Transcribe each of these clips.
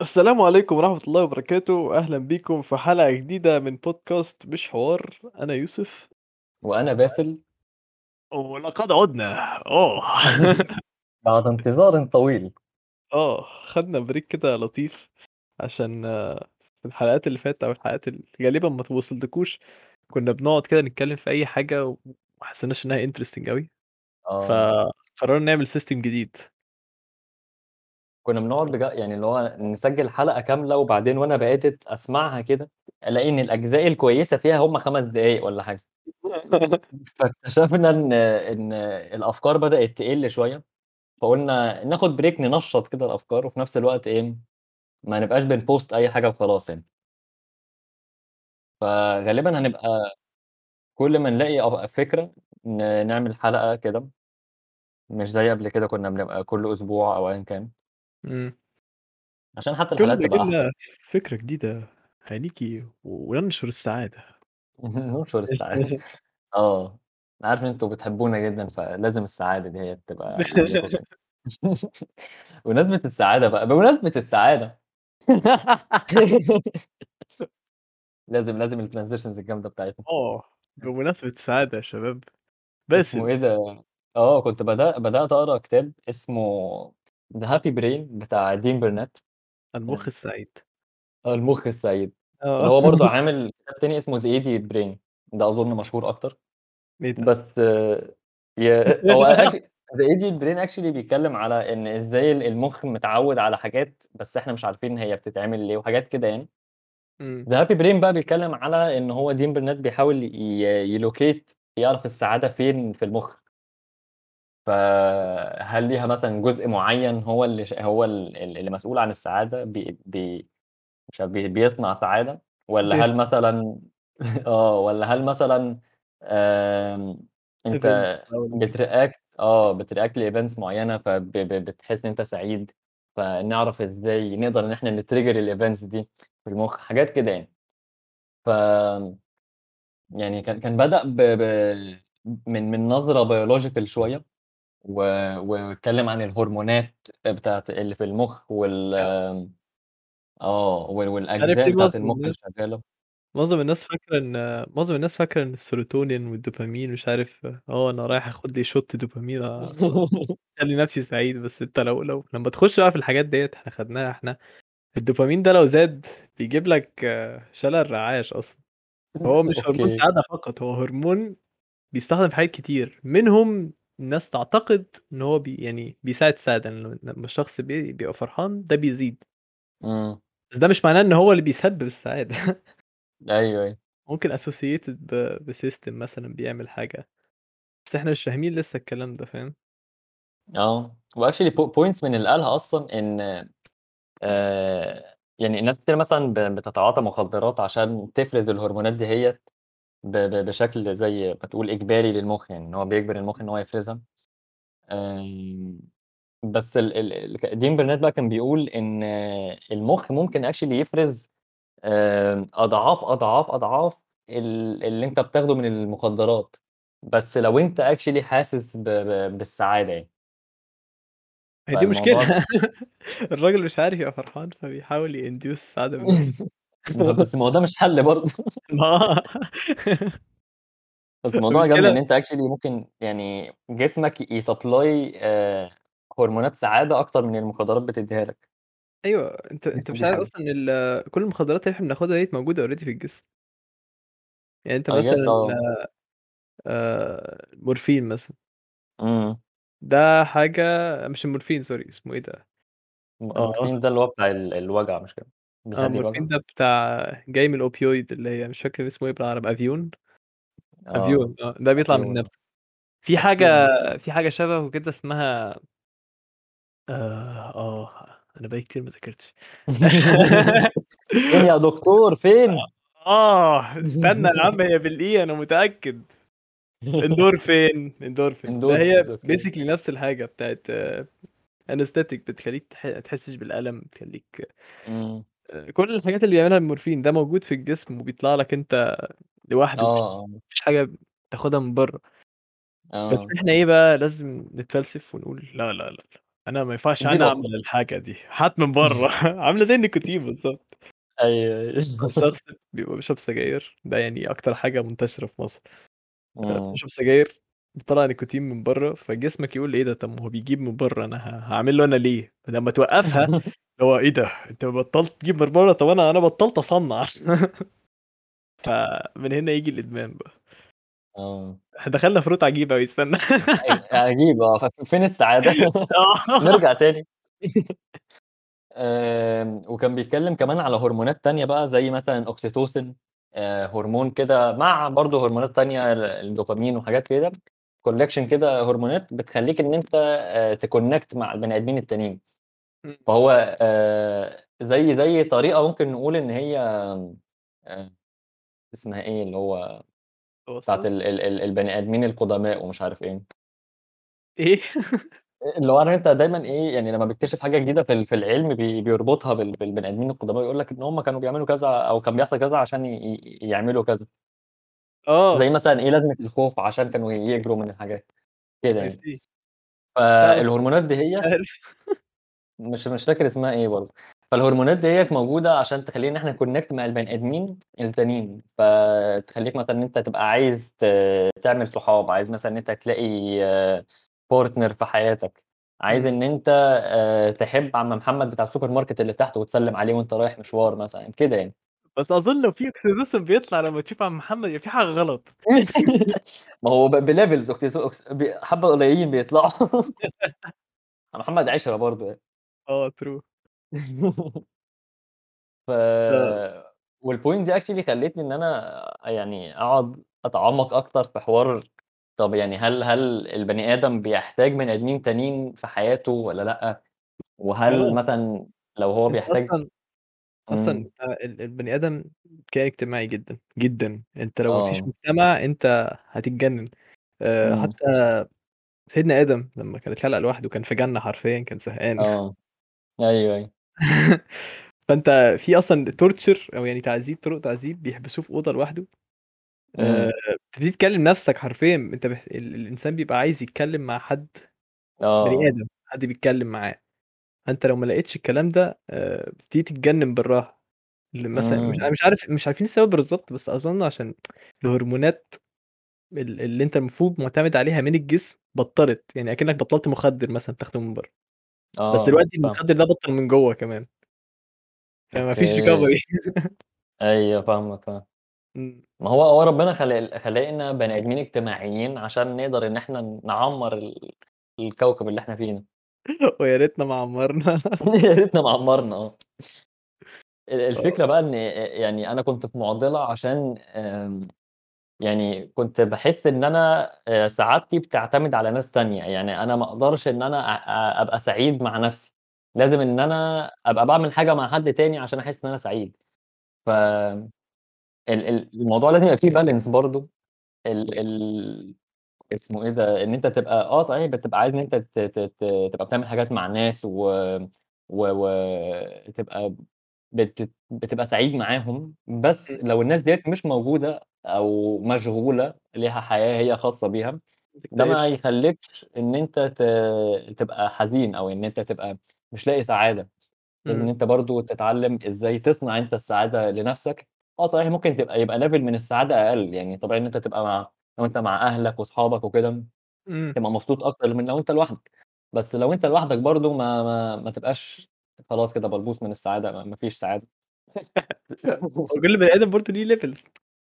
السلام عليكم ورحمة الله وبركاته، أهلًا بيكم في حلقة جديدة من بودكاست مش حوار، أنا يوسف وأنا باسل. ولقد عُدنا، آه. بعد انتظار طويل. آه، خدنا break كده لطيف عشان في الحلقات اللي فاتت أو الحلقات اللي غالبًا ما وصلتلكوش، كنا بنقعد كده نتكلم في أي حاجة وما حسيناش إنها interesting أوي، آه. فقررنا نعمل system جديد. كنا بنقعد بج يعني اللي هو نسجل حلقة كاملة وبعدين وأنا بedit أسمعها كده، ألاقي إن الأجزاء الكويسة فيها هم 5 دقايق والّا حاجة. فاكتشفنا إن إن الأفكار بدأت تقل شوية، فقُلنا ناخد break ننشّط كده الأفكار وفي نفس الوقت إيه، ما نبقاش بنpost أي حاجة وخلاص يعني. فغالبًا هنبقى كل ما نلاقي فكرة نعمل حلقة كده. مش زي قبل كده كنا بنبقى كل أسبوع أو أيًا كان. إمم. عشان حتى الحلقات ما تبقى جِبنا أحسن. فكرة جديدة هنيجي وننشر السعادة. ننشر السعادة، آه، أنا عارف إن أنتم بتحبونا جدًا فلازم السعادة دي هي تبقى عندكم كده. بمناسبة السعادة بقى، بمناسبة السعادة. لازم، لازم الtransitions الجامدة بتاعتنا. آه، بمناسبة السعادة يا شباب، اسمه باسل. إيه ده، آه، كنت بدأ بدأت أقرأ كتاب اسمه The Happy Brain بتاع دين بيرنات. المُخ السعيد. آه، المُخ السعيد، اللي آه. هو برضه عامل كتاب تاني اسمه The Idiot Brain ده أظن مشهور أكتر. إيه ده؟ بس ي هو actually The Idiot Brain actually بيتكلم على إن إزاي ال المُخ متعوّد على حاجات بس إحنا مش عارفين هي بتتعمل ليه وحاجات كده يعني. The Happy Brain بقى بيتكلم على إن هو Dean Burnett بيحاول ي ي locate يعرف السعادة فين في المُخ. فهل ليها مثلًا جزء معين هو اللي ش هو ال ال اللي مسؤول عن السعادة بي بي مش بي بيصنع سعادة، والّا هل. مثلًا آه، والّا هل مثلًا آه، بت react ل events معينة فب ب بتحس إن أنت سعيد، فنعرف إزاي نقدر إن إحنا ن trigger ال events دي في المُخ، حاجات كده يعني. ف يعني كان كان بدأ ب ب من من نظرة biological شوية، و واتكلم عن الهرمونات بتاعة اللي في المُخ وال آه. آه، وال عارف والأجزاء ليه بتاعة معظم المُخ اللي شغالة. معظم الناس فاكرة إن معظم الناس فاكرة إن السيروتونين والدوبامين مش عارف آه، أنا رايح آخد لي shot دوبامين أص أخلّي نفسي سعيد، بس أنت لو لو لمّا تخش بقى في الحاجات ديّة إحنا خدناها إحنا، الدوبامين ده لو زاد بيجيب لك شلل رعاش أصلًا، هو مش هرمون. سعادة فقط، هو هرمون بيستخدم في حاجات كتير، منهم ناس تعتقد إن هو بي يعني بيساعد السعادة، لإنه لمّا الشخص بي بيبقى فرحان ده بيزيد. إمم. بس ده مش معناه إن هو اللي بيسبب السعادة. أيوه، أيوه. ممكن associated ب بsystem مثلًا بيعمل حاجة، بس إحنا مش فاهمين لسه الكلام ده، فاهم؟ آه، وactually po points من اللي قالها أصلًا إن آآ، يعني ناس كتيرة مثلًا بتتعاطى مخدرات عشان تفرز الهرمونات دهيّة ب ب بشكل زي ما تقول إجباري للمُخ، يعني إن هو بيجبر المُخ إن هو يفرزها. آمم، بس ال دين بيرنات بقى كان بيقول إن المُخ ممكن actually يفرز آآ، أضعاف، أضعاف، أضعاف ال اللي أنت بتاخده من المخدرات، بس لو أنت actually حاسس ب ب بالسعادة يعني. هي دي مشكلة، الراجل مش عارف يبقى فرحان فبيحاول السعادة من نفسه. بس ما هو ده مش حل برضه. ما آه. بس الموضوع إن المشكلة أنت actually ممكن يعني جسمك يsupply آآ، هرمونات سعادة أكتر من المخدرات بتدّيها لك. أنت أنت جسمك مش عارف أصلًا ال كل المخدرات اللي إحنا بناخدها ديّة موجودة already في الجسم. يعني guess مثلًا آه. آآ، مورفين مثلًا. إمم. ده حاجة مش المورفين sorry اسمه إيه ده؟ آه. المورفين ده اللي هو بتاع ال الوجع مش كده؟ آه، الوجع؟ المورفين ده بتاع جاي من الopioid اللي هي مش فاكر اسمه إيه بالعربي أفيون؟ آه، أفيون آه، ده بيطلع من النبتة. آه. في حاجة. في حاجة شبهه كده اسمها آآ، آه، أنا بقى لي كتير ما ذاكرتش. فين يا دكتور فين؟ آه، استنى يا عم هي بالإي أنا متأكد. endorphin endorphin ده هي basically نفس الحاجة بتاعة anesthetic بتخلّيك تح ما تحسش بالألم، بتخلّيك إمم. كل الحاجات اللي بيعملها المورفين ده موجود في الجسم وبيطلع لك آه، لوحده، مش آه. ما فيش حاجة بتاخدها من برّه. بس آه. إحنا إيه بقى لازم نتفلسف ونقول لا، لا، لا،. أنا ما ينفعش نقطة. أعمل الحاجة دي، هات من برّه عاملة زي النيكوتين بالضبط. أيوه، أيوه. الشخص بيبقى بيشرب سجاير، ده يعني أكتر حاجة منتشرة في مصر، آآ إمم. بتشرب سجاير بتطلّع نيكوتين من برّه، فجسمك يقول إيه ده، طب ما هو بيجيب من برّه أنا ه هاعمل له أنا ليه؟ لمّا توقّفها هو إيه ده، أنت بطّلت تجيب من برّه، طب أنا أنا بطّلت أصنّع. فمن هنا ييجي الإدمان بقى. آه. إحنا دخلنا في عجيبة أوي استنى. أ عجيب آه، ف فين السعادة؟ آه. نرجع تاني. وكان بيتكلّم كمان على هرمونات تانية بقى زي مثلًا الأوكسيتوسين آآ هرمون كده مع برضه هرمونات تانية ال الدوبامين وحاجات كده collection كده هرمونات بتخلّيك إن أنت آآ تconnect مع البني آدمين التانيين. فهو آآ زي زي طريقة ممكن نقول إن هي آآ اسمها إيه، اللي هو بتاعة توصّل؟ ال ال ال البني آدمين القُدماء ومش عارف. إيه؟ آآ اللي هو عارف أنت دايمًا إيه، يعني لمّا بيكتشف حاجة جديدة في ال في العلم بي بيربطها بال بالبني آدمين القُدماء ويقول لك إن هم كانوا بيعملوا كذا أو كان بيحصل كذا عشان ي ي يعملوا كذا. زي آه. مثلًا إيه لازمة الخوف عشان كانوا يجروا من الحاجات، كده I يعني. see. فالهرمونات مش دهيّة عارف. مش مش فاكر اسمها إيه برضه. فالهرمونات ديّة موجودة عشان تخلّينا إحنا ن connect مع البني آدمين التانيين، فتخلّيك مثلًا إن أنت تبقى عايز ت تعمل صحاب، عايز مثلًا إن أنت تلاقي partner في حياتك، عايز إمم. إن أنت آآ تحب عم محمد بتاع السوبر ماركت اللي تحت وتسلِّم عليه وأنت رايح مشوار مثلًا، كده يعني. بس أظن لو في أوكسيتوسين بيطلع لمّا تشوف عم محمد يبقى في حاجة غلط. ما هو ب ب levels أوكتيزو أوكس ب حبّة قليلين بيطلعوا. محمد عِشرة برضه يعني. آه true. ف والpoint دي actually خلّتني إن أنا يعني أقعد أتعمّق أكتر في حوار طب يعني هل هل البني آدم بيحتاج بني آدمين تانيين في حياته والّا لأ؟ وهل آه. مثلًا لو هو بيحتاج أنت ال البني آدم كائن اجتماعي جدًا، جدًا. أنت لو ما فيش آه. مجتمع أنت هتتجنن. آآ إمم. حتى سيدنا آدم لمّا كان اتخلق لوحده كان في جنة حرفيًا كان زهقان. آه. أيوه، أيوه. فأنت في أصلًا torture أو يعني تعذيب طرق تعذيب بيحبسوه في أوضة لوحده، آآ إمم. بتبتدي تكلّم نَفْسك حرفيًا، أنت ب ال الإنسان بيبقى عايز يتكلّم مع حد بني آه. آدم، حد بيتكلّم معاه. فأنت لو ما لقيتش الكلام ده آآ بتبتدي تتجنن بالراحة. ل مثلًا مش. أنا مش عارف مش عارفين السبب بالضبط، بس أظن عشان الهرمونات ال اللي أنت المفروض معتمد عليها من الجسم بطّلت، يعني أكنّك بطّلت مخدر مثلًا تاخده من برّه، بس آه، آه، دلوقتي فاهمك. المخدر ده بطّل من جوّه كمان. فما فيش recovery. أيوه فاهمك آه. إمم. ما هو هو ربنا خالق خالقنا بني آدمين اجتماعيين عشان نقدر إن إحنا نعمّر ال الكوكب اللي إحنا فيه ده. ويا ريتنا ما عمّرنا. يا ريتنا ما عمّرنا آه. ال آه. الفكرة بقى إن آآ يعني أنا كنت في مُعضلة عشان يعني كنت باحس إن أنا آآ سعادتي بتعتمد على ناس تانية، يعني أنا ما أنا أ أ أبقى سعيد مع نَفْسي، لازم إن أنا أبقى باعمل حاجة مع حد تاني عشان أحس إن أنا سعيد. ف ال ال الموضوع لازم يبقى فيه ال ال اسمه إيه ده، إن أنت تبقى آه صحيح بتبقى عايز إن أنت ت ت ت تبقى بتعمل حاجات مع الناس و و وتبقى بت بتبقى سعيد معاهم، بس إمم. لو الناس ديّة مش موجودة أو مشغولة ليها حياة هي خاصة بيها، ده ما. يخلّيكش إن أنت ت تبقى حزين أو إن أنت تبقى مش لاقي سعادة، لازم إن إمم. أنت برضه تتعلّم إزاي تصنع أنت السعادة لنَفْسك، آه صحيح ممكن تبقى يبقى level من السعادة أقل، يعني طبيعي إن أنت تبقى مع لو أنت مع أهلك وأصحابك وكده، إمم. تبقى مبسوط أكتر من لو أنت لوحدك، بس لو أنت لوحدك برضه ما ما ما تبقاش خلاص كده بلبوظ من السعادة ما ما فيش سعادة. هو كل بني آدم برضه ليه levels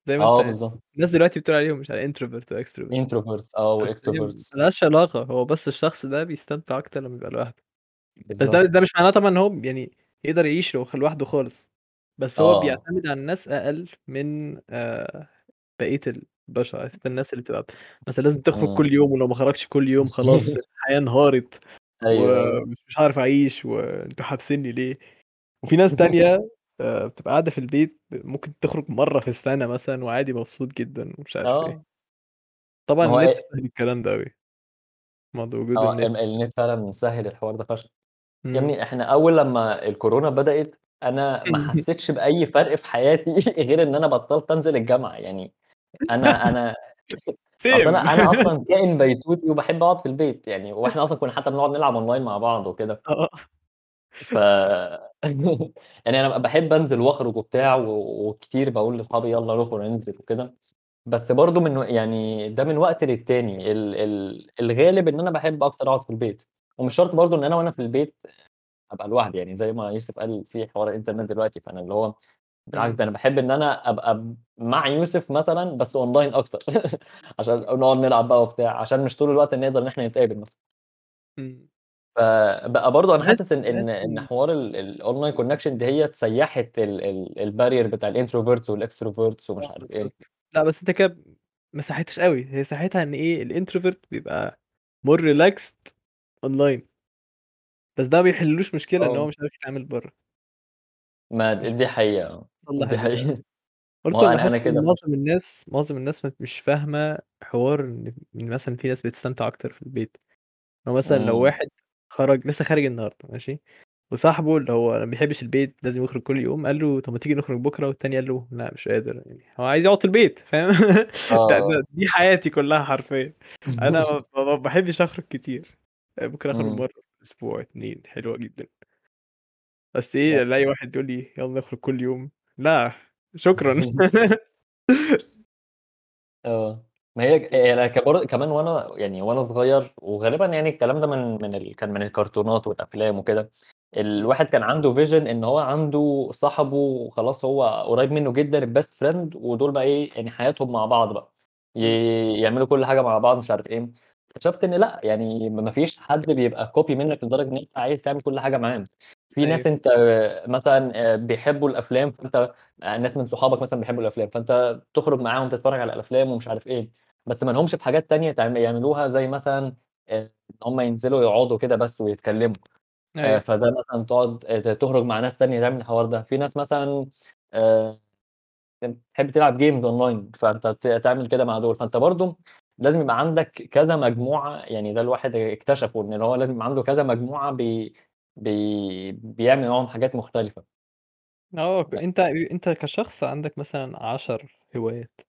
زي ما آه أنت بالضبط. الناس دلوقتي بتقول عليهم مش عارف introvert وextrovert introverts آه بس هي ما وextroverts. لهاش علاقة، هو بس الشخص ده بيستمتع أكتر لمّا يبقى لوحده. بس ده بالضبط. ده مش معناه طبعًا إن هو يعني يقدر يعيش لو لوحده خالص، بس هو آه. بيعتمد على الناس أقل من آآ بقية البشر، عارف أنت الناس اللي بتبقى مثلًا لازم تخرج إمم. كل يوم ولو ما خرجش كل يوم خلاص الحياة انهارت أيوه، أيوه. ومش مش هاعرف أعيش وأنتم حابسينّي ليه؟ وفي ناس تانية آآ بتبقى قاعدة في البيت ممكن تخرج مرّة في السَنة مثلًا وعادي مبسوط جدًا ومش عارف إيه. آه. طبعًا هو النت أ سهِّل الكلام ده أوي. بعد وجود آه النت. ال النت فعلًا مسهِّل الحوار ده فشخ. يا. ابني إحنا أول لمّا الكورونا بدأت أنا ما حسيتش بأي فرق في حياتي غير إن أنا بطّلت أنزل الجامعة، يعني أنا أنا أصل same أنا أنا أصلًا كائن بيتوتي وباحب أقعد في البيت يعني، وإحنا أصلًا كنا حتى بنقعد نلعب online مع بعض وكده. آه. ف يعني أنا ب باحب أنزل وأخرج وبتاع و وكتير باقول لأصحابي يالّا نخرج ننزل وكده، بس برضه من يعني ده من وقت للتاني ال ال الغالب إن أنا باحب أكتر أقعد في البيت، ومش شرط برضه إن أنا وأنا في البيت أبقى لوحدي، يعني زي ما يوسف قال في حوار الإنترنت دلوقتي، فأنا اللي هو بالعكس إمم. ده أنا باحب إن أنا أبقى ب مع يوسف مثلًا بس online أكتر عشان نقعد نلعب بقى وبتاع، عشان مش طول الوقت نقدر إن إحنا نتقابل مثلًا. إمم. فبقى برضه باحس حاسس باحس إن إن حوار ال الonline connection ديّة سيّحت ال ال الbarrier بتاع الintroverts والextroverts ومش آه عارف. بالضبط. لأ بس أنت كده ما ساحتش أوي، هي ساحتها إن إيه الintrovert بيبقى more relaxed online. بس ده ما بيحلّلوش مشكلة إن هو آه. مش عارف يتعامل برّه. ما دي حقيقة آه، تصلّح دي. حقيقة. ما هو إن كده فعلًا. معظم الناس معظم الناس مش فاهمة حوار إن مثلًا في ناس بتستمتع أكتر في البيت. هو مثلًا لو إمم. واحد خرج لسه خارج النهارده ماشي، وصاحبه اللي هو ما بيحبش البيت لازم يخرج كل يوم، قال له: "طب ما تيجي نخرج بكرة." والتاني قال له: "لأ مش قادر." يعني هو عايز يقعد في البيت فاهم؟ آه، ده آه. دي حياتي كلّها حرفيًا. أنا ما ما باحبش أخرج كتير، ممكن أخرج إمم. مرّة في الأسبوع، 2 حلوة جدًا. بس إيه، ي ألاقي واحد يقول لي: "يالّا نخرج كل يوم." لأ، شكرًا. آه. ما هي برضه كمان وأنا يعني وأنا صغير وغالبًا يعني الكلام ده من من ال كان من الكرتونات والأفلام وكده،. الواحد كان عنده vision إن هو عنده صاحبه خلاص هو قريب منه جدًا الbest friend ودول بقى إيه، يعني حياتهم مع بعض بقى، ي. يعملوا كل حاجة مع بعض مش عارف إيه، اكتشفت إن لأ، يعني ما فيش حد بيبقى copy منّك لدرجة إن أنت عايز تعمل كل حاجة معاه. في ناس. أنت مثلًا آآ بيحبوا الأفلام، فأنت آآ ناس من صحابك مثلًا بيحبوا الأفلام، فأنت تخرج معاهم تتفرّج على الأفلام ومش عارف إيه، بس ما لهمش في حاجات تانية يعملوها زي مثلًا إن هم ينزلوا يقعدوا كده بس ويتكلّموا. آآ أيوه. فده مثلًا تقعد تخرج مع ناس تانية تعمل الحوار ده. في ناس مثلًا آآ بتحب تلعب games online فأنت ت تعمل كده مع دول، فأنت برضه لازم يبقى عندك كذا مجموعة يعني ده الواحد اكتشفه إن هو لازم يبقى عنده كذا مجموعة بي بي بيعمل معاهم حاجات مختلفة. آه، ك ب أنت أنت كشخص عندك مثلًا 10 هوايات،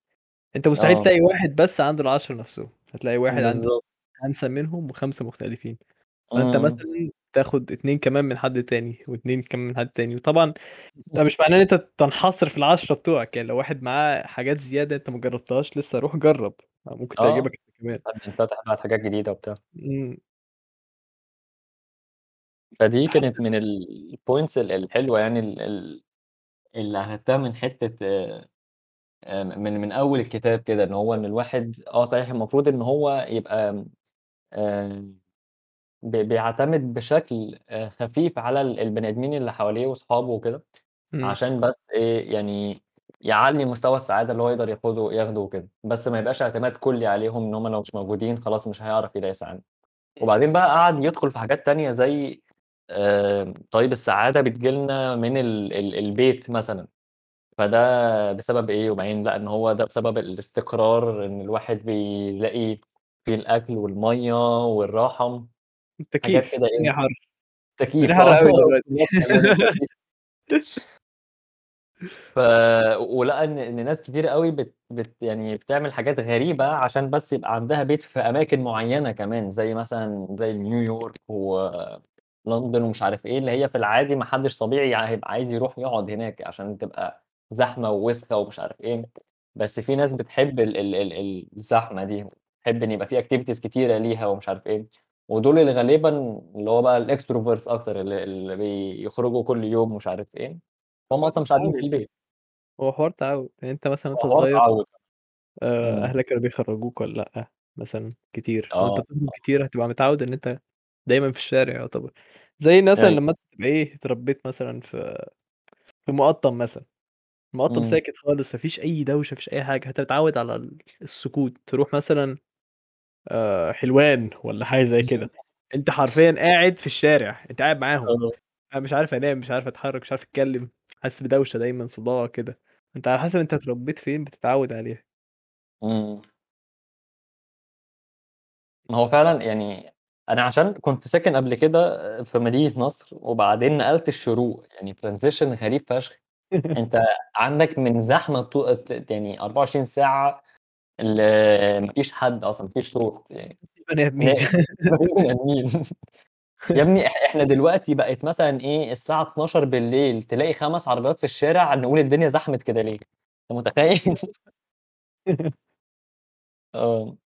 أنت مستحيل آه. تلاقي واحد بس عنده ال10 نفسهم، هتلاقي واحد عنده بالضبط. 5 منهم و5 مختلفين، فأنت إمم. مثلًا تاخد 2 كمان من حد تاني و2 كمان من حد تاني، وطبعًا ده مش معناه إن أنت تنحصر في ال10 بتوعك، يعني لو واحد معاه حاجات زيادة أنت ما جربتهاش لسه روح جرّب، ممكن آه، تعجبك أنت كمان. بتنفتح بقى على حاجات جديدة وبتاع. إمم. فدي كانت من الpoints ال الحلوة يعني ال ال اللي أخدتها من حتة آآ من من أول الكتاب كده، إن هو إن الواحد آه صحيح المفروض إن هو يبقى ب بيعتمد بشكل خفيف على ال البني آدمين اللي حواليه وأصحابه وكده، إمم. عشان بس إيه، يعني يعلّي مستوى السعادة اللي هو يقدر ياخده ياخده وكده، بس ما يبقاش اعتماد كلّي عليهم إن هم لو مش موجودين خلاص مش هيعرف يلاقي سعادة. وبعدين بقى قعد يدخل في حاجات تانية زي آآ طيب السعادة بتيجي لنا من ال ال البيت مثلًا، فده بسبب إيه؟ وبعدين لقى إن هو ده بسبب الاستقرار، إن الواحد بيلاقي في الأكل والمَيّة والراحة، حاجات التكييف، كده إيه حَر، الدنيا تكييف حَر آه أوي دلوقتي. بالضبط لازم تكييف. ف ولقى إن إن ناس كتيرة أوي بت بت يعني بتعمل حاجات غريبة عشان بس يبقى عندها بيت في أماكن معيّنة كمان، زي مثلًا زي نيويورك ولندن ومش عارف إيه، اللي هي في العادي ما حدش طبيعي هيبقى عايز يروح يقعد هناك عشان تبقى زحمة ووسخة ومش عارف إيه، بس في ناس بتحب ال ال ال ال الزحمة دي، بتحب إن يبقى في activities كتيرة ليها ومش عارف إيه، ودول اللي غالبًا اللي هو بقى الextroverts أكتر اللي اللي بيخرجوا كل يوم ومش عارف إيه، هُم أصلًا مش قاعدين في البيت. هو حوار تعوّد، يعني أنت مثلًا هو وأنت حوار صغير تعوّد. آآ إمم. أهلك كانوا بيخرّجوك والّا لأ مثلًا كتير؟ لو أنت آه، بتخرج آه. كتير هتبقى متعوّد إن أنت دايمًا في الشارع يعتبر، زي مثلًا أيوه. لمّا أنت تبقى إيه، اتربيت مثلًا في في مُقطّم مثلًا، مُقطّم إمم. ساكت خالص ما فيش أي دوشة، ما فيش أي حاجة، هتتعوّد على ال السكوت، تروح مثلًا آآ حلوان والّا حاجة زي كده، أنت حرفيًا قاعد في الشارع، أنت قاعد معاهم، آه. أنا مش عارف أنام، مش عارف أتحرّك، مش عارف أتكلّم، حاسس بدوشة دايمًا، صداع كده، أنت على حسب أنت اتربيت فين بتتعوّد عليها. ما هو فعلًا يعني أنا عشان كنت ساكن قبل كده في مدينة نصر، وبعدين نقلت الشروق، يعني transition غريب فشخ، أنت عندك من زحمة ط ت يعني 24 ساعة ال ما فيش حد أصلًا، ما فيش صوت يعني بني فيش بني آدمين. يا ابني إح إحنا دلوقتي بقت مثلًا إيه الساعة 00:00 تلاقي 5 عربيات في الشارع نقول الدنيا زحمت كده ليه؟ أنت متخيل؟ آه.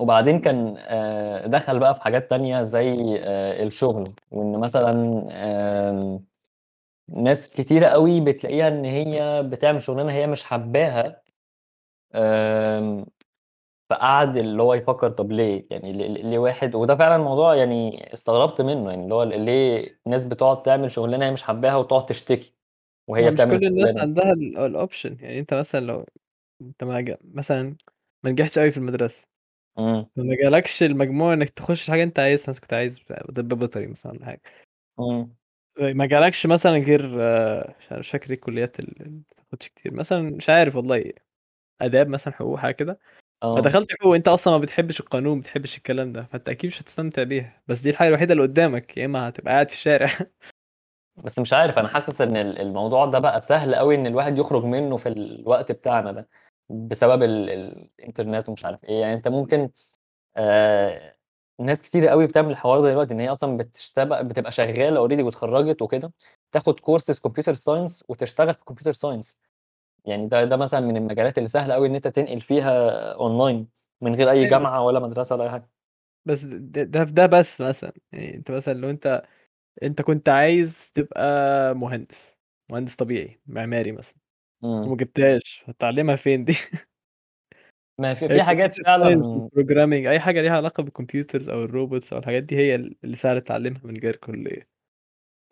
وبعدين كان آآ دخل بقى في حاجات تانية زي آآ الشغل، وإن مثلًا ناس كتيرة أوي بتلاقيها إن هي بتعمل شغلانة هي مش حاباها آمم فقعد اللي هو يفكّر طَب ليه؟ يعني ل ل ليه واحد وده فعلًا موضوع يعني استغربت منّه، يعني اللي هو ليه ناس بتقعد تعمل شغلانة هي مش حاباها وتقعد تشتكي ما وهي مش بتعمل كل الناس الشغلانة دي؟ عندها ال الoption يعني أنت مثلًا لو أنت ما مثلًا ما نجحتش أوي في المدرسة، إمم. فما جالكش المجموع إنّك تخُش حاجة أنت عايزها، مثلًا كنت عايز طِب بيطري مثلًا والّا حاجة. إمم. آآ ما جالكش مثلًا غير مش مش فاكر إيه الكليات ال اللي ما بتاخدش كتير، مثلًا مش عارف والله آداب مثلًا، حقوق، حاجة كده، آه. فدخلت حقوق وأنت أصلًا ما بتحبش القانون، ما بتحبش الكلام ده، فأنت أكيد مش هتستمتع بيها، بس دي الحاجة الوحيدة اللي قدّامك، يا إمّا هتبقى قاعد في الشارع. بس مش عارف أنا حاسس ال الموضوع ده بقى سهل أوي إن الواحد يخرج منّه في الوقت بتاعنا ده، بسبب ال الإنترنت ومش عارف إيه، يعني أنت ممكن آآ ناس كتيرة أوي بتعمل الحوار ده دلوقتي، إن هي أصلًا بتشتب بتبقى شغّالة already واتخرّجت وكده، تاخد courses computer science وتشتغل في computer science يعني ده ده مثلًا من المجالات اللي سهلة أوي إن أنت تنقل فيها online من غير أيوه. جامعة ولا مدرسة ولا أي حاجة. بس ده ده بس مثلًا، يعني أنت مثلًا لو أنت أنت كنت عايز تبقى مهندس، مهندس طبيعي، معماري مثلًا وما جبتهاش، هتتعلّمها فين دي؟ ما في في حاجات فعلًا وprogramming أي حاجة ليها علاقة بالcomputers أو الrobots أو الحاجات دي هي ال اللي سهل تتعلّمها من غير كُلّية.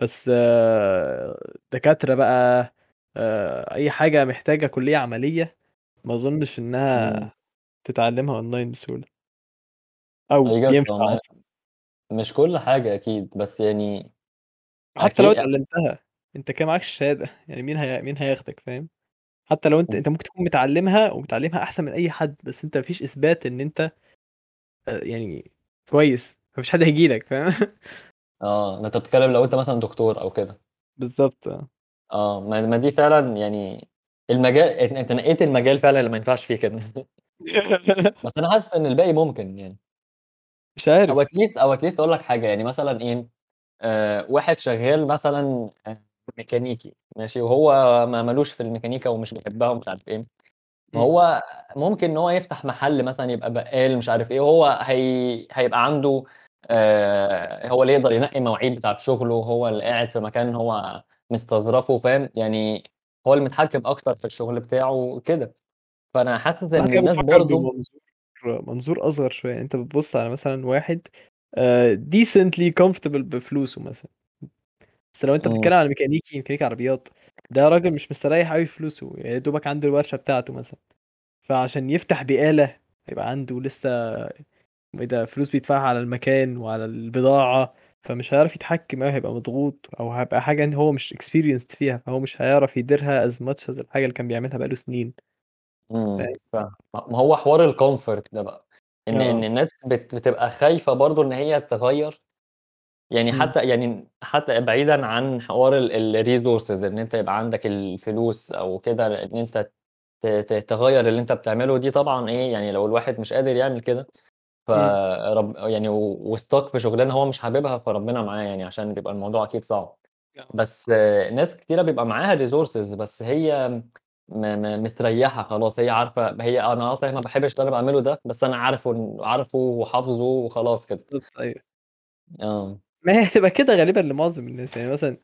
بس دكاترة بقى آآ أي حاجة محتاجة كُلّية عملية، ما أظنش إمم. إنّها تتعلّمها أو guess آه ينفع. مش كل حاجة أكيد، بس يعني وحتى لو اتعلّمتها، أنت كده معاكش شهادة، يعني مين هي مين هياخدك فاهم؟ حتى لو إمم. أنت ممكن تكون متعلّمها ومتعلّمها أحسن من أي حد، بس أنت ما فيش إثبات إن أنت آآ يعني كويس، ما فيش حد هييجي لك فاهم؟ آه، ده أنت بتتكلّم لو أنت مثلًا دكتور أو كده. بالضبط آه. آه، ما ما دي فعلًا يعني المجال أنت نقيت المجال فعلًا اللي ما ينفعش فيه كده. بس أنا حاسس إن الباقي ممكن يعني. مش عارف. least أو at least أقول لك حاجة، يعني مثلًا إيه، آآ واحد شغّال مثلًا آآ ميكانيكي ماشي، وهو ما ما لوش في الميكانيكا ومش بيحبها ومش عارف إيه، إمم. فهو ممكن إن هو يفتح محل مثلًا يبقى بقّال مش عارف إيه، وهو هي هيبقى عنده آآ هو اللي يقدر ينقّي المواعيد بتاعة شغله، هو اللي قاعد في مكان هو مستظرفه فاهم، يعني هو اللي متحكّم أكتر في الشغل بتاعه وكده، فأنا حاسس كده الناس برضه منظور أصغر شوية، يعني أنت بتبُص على مثلًا واحد decently comfortable بفلوسه مثلًا. بس لو أنت إمم. بتتكلّم على ميكانيكي، ميكانيكي عربيات، ده راجل مش مستريّح في فلوسه، يا دوبك عنده الورشة بتاعته مثلًا، فعشان يفتح بقالة هيبقى عنده لسه إيه ده، فلوس بيدفعها على المكان وعلى البضاعة، فمش هيعرف يتحكّم أوي هيبقى مضغوط، أو هيبقى حاجة إن هو مش experienced فيها، فهو مش هيعرف يديرها as much as الحاجة اللي كان بيعملها بقى له سنين. فاهمك، ما هو حوار الcomfort ده بقى، إن إن آه. الناس بت بتبقى خايفة برضه إن هي تغيّر، يعني إمم. حتى يعني حتى بعيدًا عن حوار ال الresources إن أنت يبقى عندك الفلوس أو كده، إن أنت ت ت تغيّر اللي أنت بتعمله، دي طبعًا إيه، يعني لو الواحد مش قادر يعمل كده، إمم. فرب يعني و وstuck في شغلانة هو مش حاببها، فربنا معاه يعني عشان بيبقى الموضوع أكيد صعب. آه. بس ناس كتيرة بيبقى معاها resources بس هي م م مستريّحة خلاص، هي عارفة هي أنا صحيح ما باحبش اللي أنا باعمله ده، بس أنا عارفه إن عارفه وحافظه وخلاص كده. بالضبط أيوه. آه. ما هي هتبقى كده غالبًا لمعظم الناس، يعني مثلًا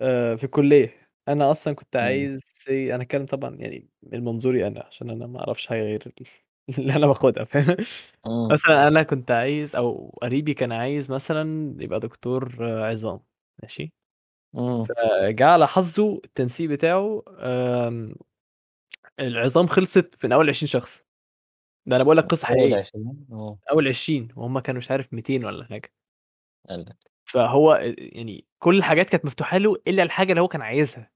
آآ في الكلية، أنا أصلًا كنت. عايز say أنا هاتكلّم طبعًا يعني من منظوري أنا، عشان أنا ما أعرفش حاجة غير ال اللي أنا باخدها فاهم؟ مثلًا أنا كنت عايز أو قريبي كان عايز مثلًا يبقى دكتور عظام ماشي؟ إمم. فجه على حظه التنسيق بتاعه العظام خلصت من أول 20 شخص، ده أنا باقول لك قصة أول حقيقية، 20 آه. أول 20 وهُم كانوا مش عارف 200 والّا حاجة. قال لك. فهو يعني كل الحاجات كانت مفتوحة له إلا الحاجة اللي هو كان عايزها.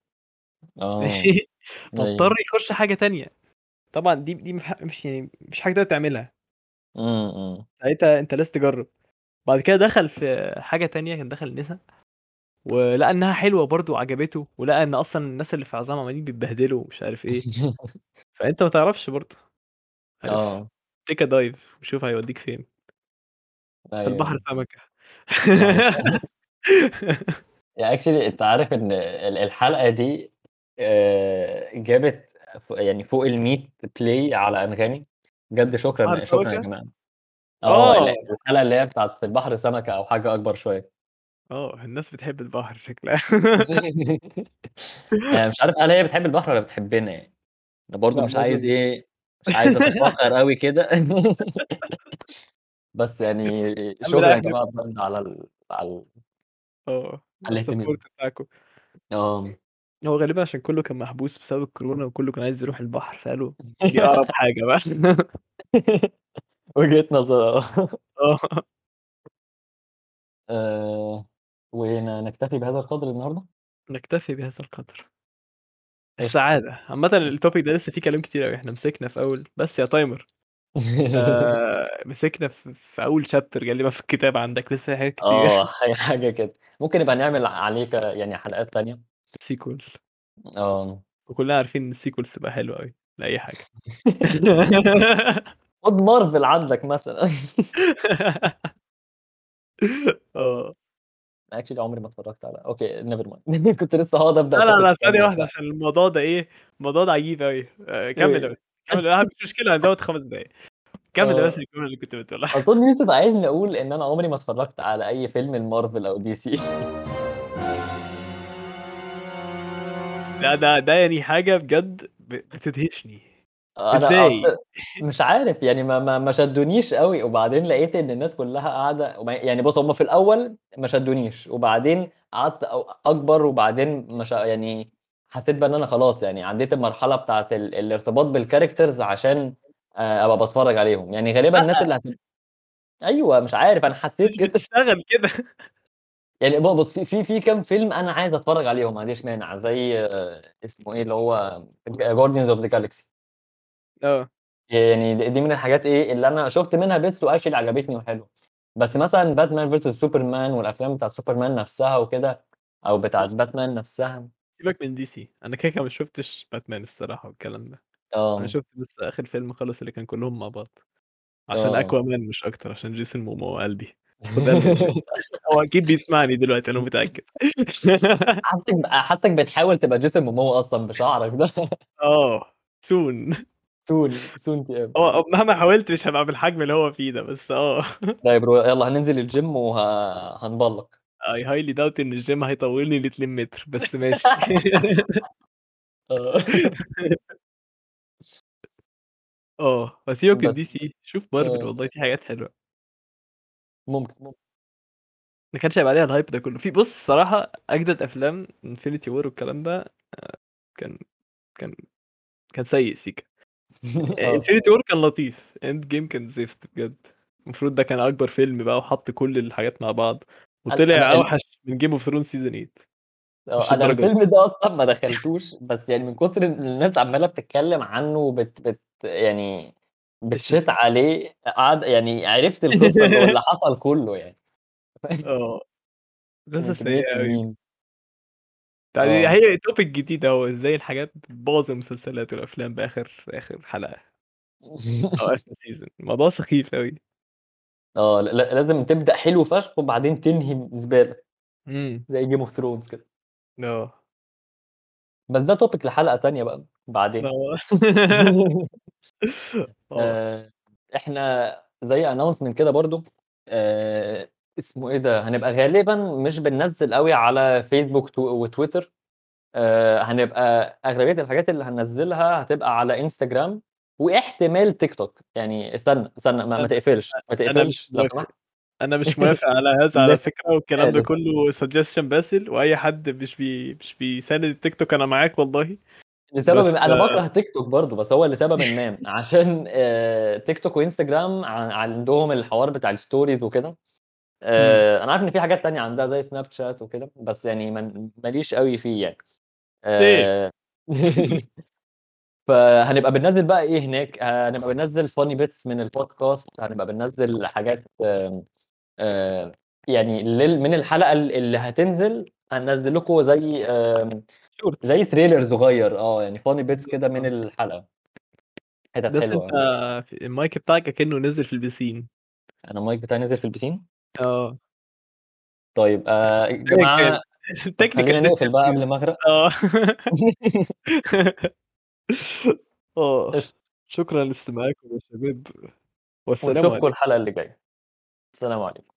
آه، ماشي؟ فاضطر أيوه. يخش حاجة تانية، طبعًا دي دي مش يعني مش حاجة تقدر تعملها. إمم، إمم. ساعتها أنت لازم تجرّب، بعد كده دخل في حاجة تانية، كان دخل نسا، ولقى إنها حلوة برضه وعجبته، ولقى إن أصلًا الناس اللي في عظام عمالين بيتبهدلوا ومش عارف إيه، فأنت ما تعرفش برضه. آه. take a dive وشوف هيوديك فين. في أيوه، البحر أيوه. آه. يعني actually أنت عارف إن ال الحلقة دي آآ جابت يعني فوق ال100 play على أنغامي، بجد شكرًا، شكرًا يا سمكة؟ جماعة. آه، ال آه. الحلقة اللي هي بتاعة في البحر سمكة أو حاجة أكبر شوية. آه، الناس بتحب البحر شكلها. يعني مش عارف هل هي بتحب البحر والّا بتحبنا يعني؟ أنا برضه مش عايز. إيه، مش عايز أتفاخر أوي كده. بس يعني شكرًا يا جماعة. بجد على ال على ال آه، على الsupport الاهتمام. بتاعكم. آه. هو غالبًا عشان كلّه كان محبوس بسبب الكورونا وكلّه كان عايز يروح البحر، فقالوا دي أقرب حاجة بقى. وجهة نظر آه. آه. آآ ون نكتفي بهذا القدر النهارده؟ نكتفي بهذا القدر. قشطة. السعادة، عامةً الtopic ده لسه فيه كلام كتير أوي، إحنا مسكنا في أول بس يا timer آآ مسكنا في في أول chapter غالبًا في الكتاب عندك لسه حاجات كتير. آه، ح حاجة كده. ممكن نبقى نعمل عليه ك يعني حلقات تانية. sequel. آه. وكلنا عارفين إن الsequels تبقى حلوة أوي لأي حاجة. خُد مارفل عندك مثلًا. آه. actually عمري ما اتفرجت على أوكي never mind كنت لسه هاقعد أبدأ لا، لا، لا، ثانية واحدة. عشان الموضوع ده إيه، الموضوع ده عجيب أوي. آآ كمّل إيه؟ بس، كمّل آه مش مشكلة هنزوّد 5 دقايق. كمّل بس آه. الجملة اللي كنت بتقولها. أظن يوسف عايزني أقول إن أنا عمري ما اتفرجت على أي فيلم لمارفل أو DC. ده ده ده يعني حاجة بجد بتدهشني. أنا إزاي؟ أصل مش عارف يعني ما ما ما شدّونيش أوي، وبعدين لقيت إن الناس كلّها قاعدة وما يعني بُص هُم في الأول ما شدّونيش، وبعدين قعدت أو أكبر وبعدين ما ش يعني حسيت بقى إن أنا خلاص يعني عدّيت المرحلة بتاعة ال الارتباط بالcharacters عشان آآ أبقى باتفرّج عليهم، يعني غالبًا الناس لأ. اللي هت أيوه مش عارف أنا حسيت مش كده. بتشتغل كده. يعني ب بُص في في في كام فيلم أنا عايز أتفرّج عليهم ما عنديش مانع، زي اسمه إيه اللي هو guardians of the galaxy. آه. يعني د دي من الحاجات إيه، اللي أنا شُفت منها bits وactually عجبتني وحلوة. بس مثلًا Batman vs Superman والأفلام بتاعة سوبرمان نفسها وكده، أو بتاعة بُص Batman نفسها سيبك من DC أنا كده، كده ما شُفتش Batman الصراحة والكلام ده. أنا آه. شُفت بس آخر فيلم خالص اللي كان كلّهم مع بعض. عشان آه. Aquaman مش أكتر، عشان. خُد قلبي من Jason هو أكيد بيسمعني دلوقتي أنا متأكد. حاسّك ب حاسّك بتحاول تبقى Jason Momoa أصلًا بشعرك ده. آه soon. soon soon to هو أ مهما حاولت مش هابقى بالحجم اللي هو فيه ده، بس آه. طيب رو يالّا هننزل الgym وه I highly doubt إن الgym هيطوّلني ل2 متر بس ماشي. آه. آه، فسيبك من بس. DC شوف Marvel آه. والله في حاجات حلوة. ممكن، ممكن. ما كانش هيبقى عليها الhype ده كلّه. في بُص الصراحة أجدد أفلام Infinity War والكلام ده آآ كان كان كان سيء سيكا. آه. Infinity War كان لطيف Endgame كان زفت بجد. المفروض ده كان أكبر فيلم بقى وحَط كل الحاجات مع بعض، وطلع أوحش من Game of Thrones season 8 مش آه، أنا للدرجة دي. الفيلم ده أصلًا ما دخلتوش، بس يعني من كتر ال الناس عمّالة بتتكلّم عنه وبت بت يعني فيه. عليه قعد يعني عرفت القصة اللي حصل كلّه يعني. كمية سيئة أوي. الmemes. يعني. هي topic جديد أهو، إزاي الحاجات بتبوّظ المسلسلات والأفلام بآخر آخر حلقة. أو آخر season الموضوع سخيف أوي. آه، ل لازم تبدأ حلو فشخ وبعدين تنهي زبالة. إمم. زي Game of Thrones كده. آه. بس ده topic لحلقة تانية بقى بعدين. آه. آه. آآ إحنا زي announcement كده برضه آآ اسمه إيه ده، هنبقى غالبًا مش بننزّل أوي على فيسبوك تو وتويتر، آآ هنبقى أغلبية الحاجات اللي هننزّلها هتبقى على إنستجرام واحتمال تيك توك. يعني استنى، استنى ما ما تقفلش، ما تقفلش لو. سمحت. أنا مش موافق على هذا على فكرة والكلام آه ده. كلّه suggestion باسل وأي حد مش بي مش بيساند التيك توك أنا معاك والله. لسببٍ بس أنا باكره تيك توك برضه، بس هو لسببٍ ما عشان آآ تيك توك وإنستجرام ع عندهم الحوار بتاع ال stories وكده. آآ أنا عارف إن في حاجات تانية عندها زي سناب شات وكده، بس يعني ما ما ليش أوي فيه يعني. فهنبقى بننزل بقى إيه هناك؟ هنبقى بننزل funny bits من البودكاست هنبقى بننزل حاجات يعني من الحلقة اللي هتنزل هننزل لكم زي shorts زي trailer صغير آه يعني funny bits كده من آه. الحلقة. حتت بس حلوة. أنت المايك بتاعك كأنه نزل في البسين. أنا المايك بتاعي نزل في البسين؟ آه. طيب آه يا جماعة خلينا technical نقفل بقى قبل ما أغرق. آه. آه شكرا لاستماعكم يا شباب والسلام عليكم. الحلقة اللي جاية. السلام عليكم.